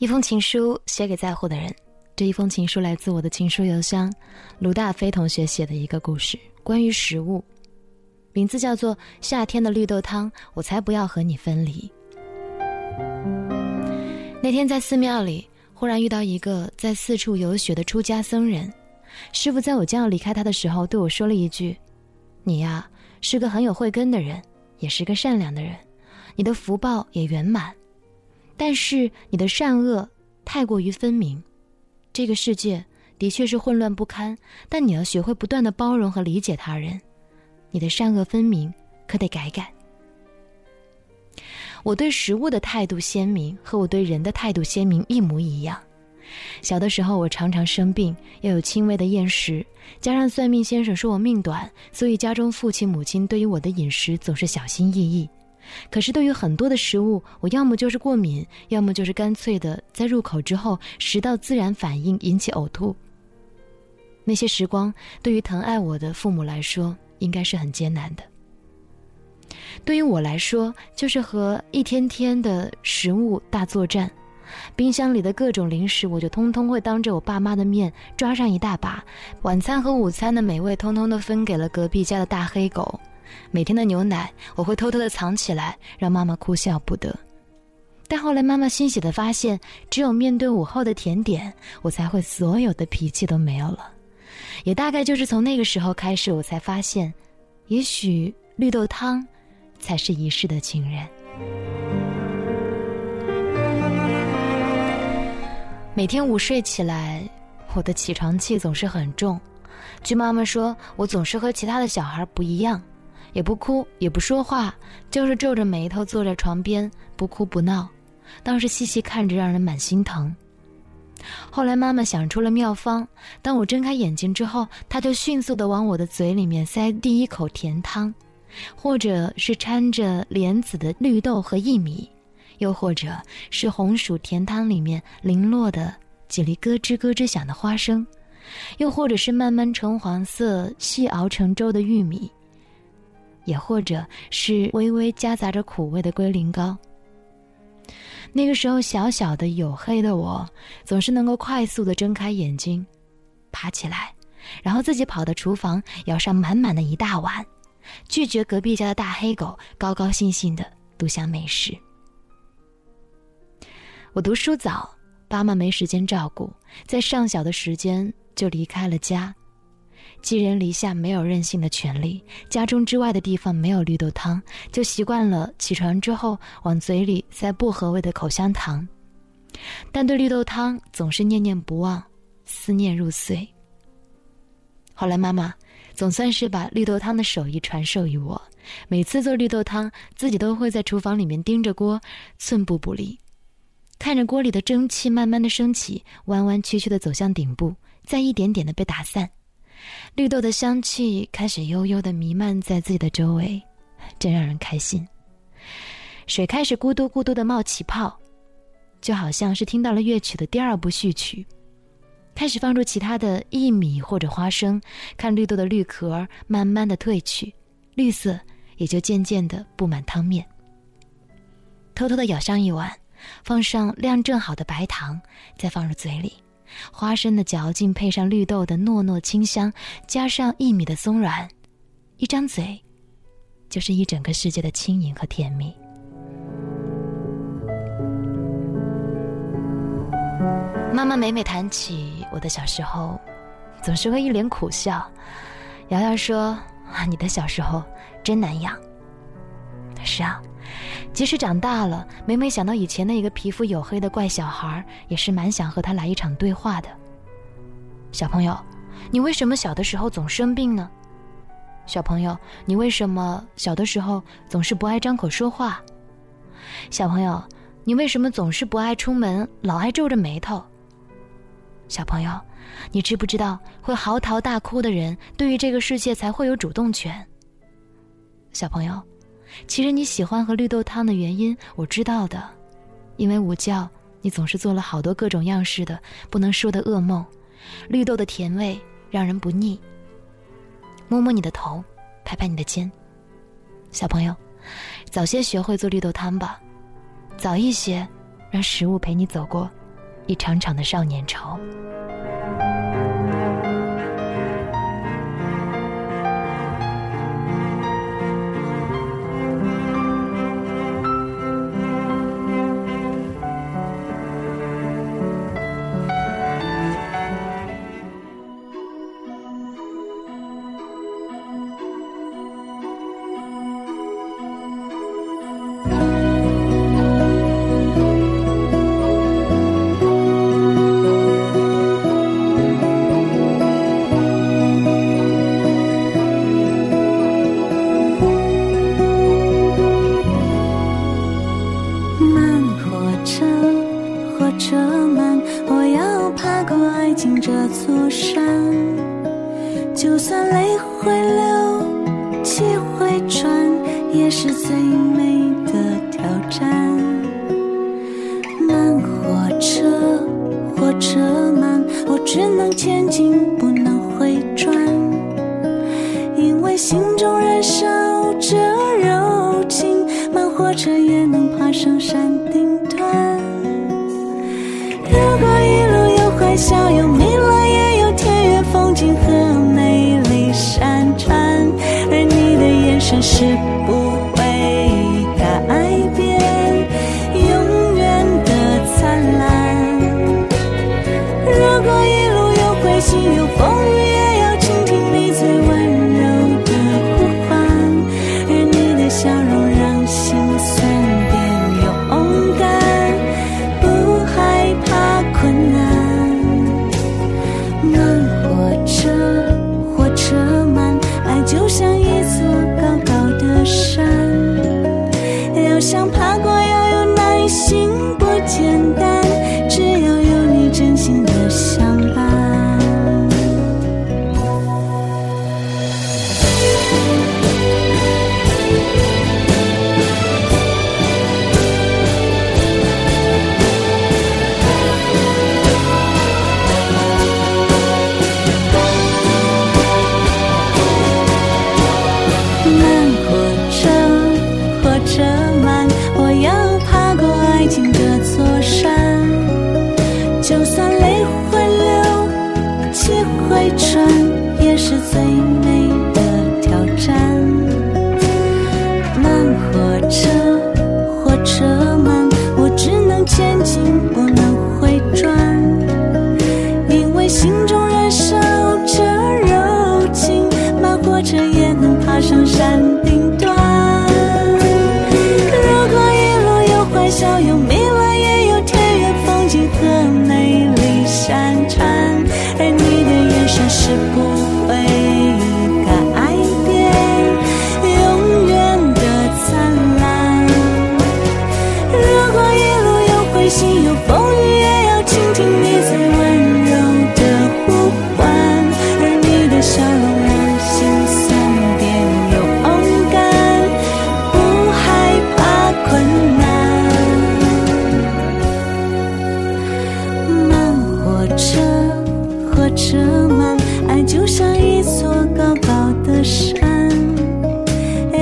一封情书写给在乎的人。这一封情书来自我的情书邮箱，卢大飞同学写的一个故事，关于食物，名字叫做《夏天的绿豆汤》，我才不要和你分离。那天在寺庙里，忽然遇到一个在四处游学的出家僧人，师傅在我将要离开他的时候，对我说了一句：“你呀，是个很有慧根的人，也是个善良的人，你的福报也圆满，但是你的善恶太过于分明。”这个世界的确是混乱不堪，但你要学会不断的包容和理解他人。你的善恶分明，可得改改。我对食物的态度鲜明，和我对人的态度鲜明一模一样。小的时候，我常常生病，又有轻微的厌食，加上算命先生说我命短，所以家中父亲母亲对于我的饮食总是小心翼翼。可是，对于很多的食物，我要么就是过敏，要么就是干脆的在入口之后食道自然反应引起呕吐。那些时光，对于疼爱我的父母来说，应该是很艰难的。对于我来说，就是和一天天的食物大作战。冰箱里的各种零食，我就通通会当着我爸妈的面抓上一大把。晚餐和午餐的美味，通通都分给了隔壁家的大黑狗。每天的牛奶，我会偷偷的藏起来，让妈妈哭笑不得。但后来妈妈欣喜的发现，只有面对午后的甜点，我才会所有的脾气都没有了。也大概就是从那个时候开始，我才发现，也许绿豆汤，才是一世的情人。每天午睡起来，我的起床气总是很重。据妈妈说，我总是和其他的小孩不一样。也不哭，也不说话，就是皱着眉头坐在床边，不哭不闹。当时细细看着，让人蛮心疼。后来妈妈想出了妙方，当我睁开眼睛之后，她就迅速的往我的嘴里面塞第一口甜汤，或者是掺着莲子的绿豆和薏米，又或者是红薯甜汤里面零落的几粒咯吱咯吱响的花生，又或者是慢慢橙黄色细熬成粥的玉米。也或者是微微夹杂着苦味的龟苓膏。那个时候，小小的黝黑的我，总是能够快速的睁开眼睛，爬起来，然后自己跑到厨房，舀上满满的一大碗，拒绝隔壁家的大黑狗，高高兴兴的独享美食。我读书早，爸妈没时间照顾，在上小的时间就离开了家。寄人篱下，没有任性的权利。家中之外的地方没有绿豆汤，就习惯了起床之后往嘴里塞薄荷味的口香糖。但对绿豆汤总是念念不忘，思念入髓。后来妈妈总算是把绿豆汤的手艺传授于我，每次做绿豆汤，自己都会在厨房里面盯着锅，寸步不离，看着锅里的蒸汽慢慢的升起，弯弯曲曲的走向顶部，再一点点的被打散。绿豆的香气开始悠悠的弥漫在自己的周围，真让人开心。水开始咕嘟咕嘟的冒起泡，就好像是听到了乐曲的第二部序曲。开始放入其他的薏米或者花生，看绿豆的绿壳慢慢的褪去，绿色也就渐渐的布满汤面。偷偷的舀上一碗，放上量正好的白糖，再放入嘴里。花生的嚼劲配上绿豆的糯糯清香，加上薏米的松软，一张嘴，就是一整个世界的轻盈和甜蜜。妈妈每每谈起我的小时候，总是会一脸苦笑。瑶瑶说：“啊，你的小时候真难养。”是啊。即使长大了，每每想到以前那个皮肤黝黑的怪小孩，也是蛮想和他来一场对话的。小朋友，你为什么小的时候总生病呢？小朋友，你为什么小的时候总是不爱张口说话？小朋友，你为什么总是不爱出门，老爱皱着眉头？小朋友，你知不知道会嚎啕大哭的人，对于这个世界才会有主动权？小朋友。其实你喜欢喝绿豆汤的原因我知道的。因为午觉你总是做了好多各种样式的不能说的噩梦。绿豆的甜味让人不腻。摸摸你的头拍拍你的肩。小朋友早些学会做绿豆汤吧。早一些让食物陪你走过一场场的少年愁我要爬过爱情这座山，就算泪会流，气会喘，也是最美的挑战。慢火车，火车慢，我只能前进，不能回转，因为心中燃烧着柔情，慢火车也能爬上山。如果一路有欢笑有迷乱也有田园风景和美丽山川而你的眼神是不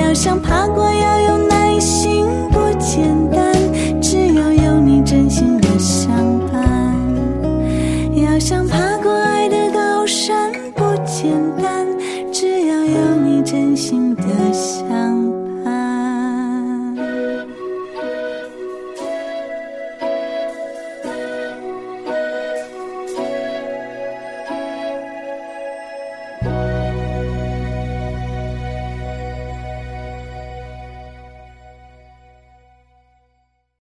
好像爬过。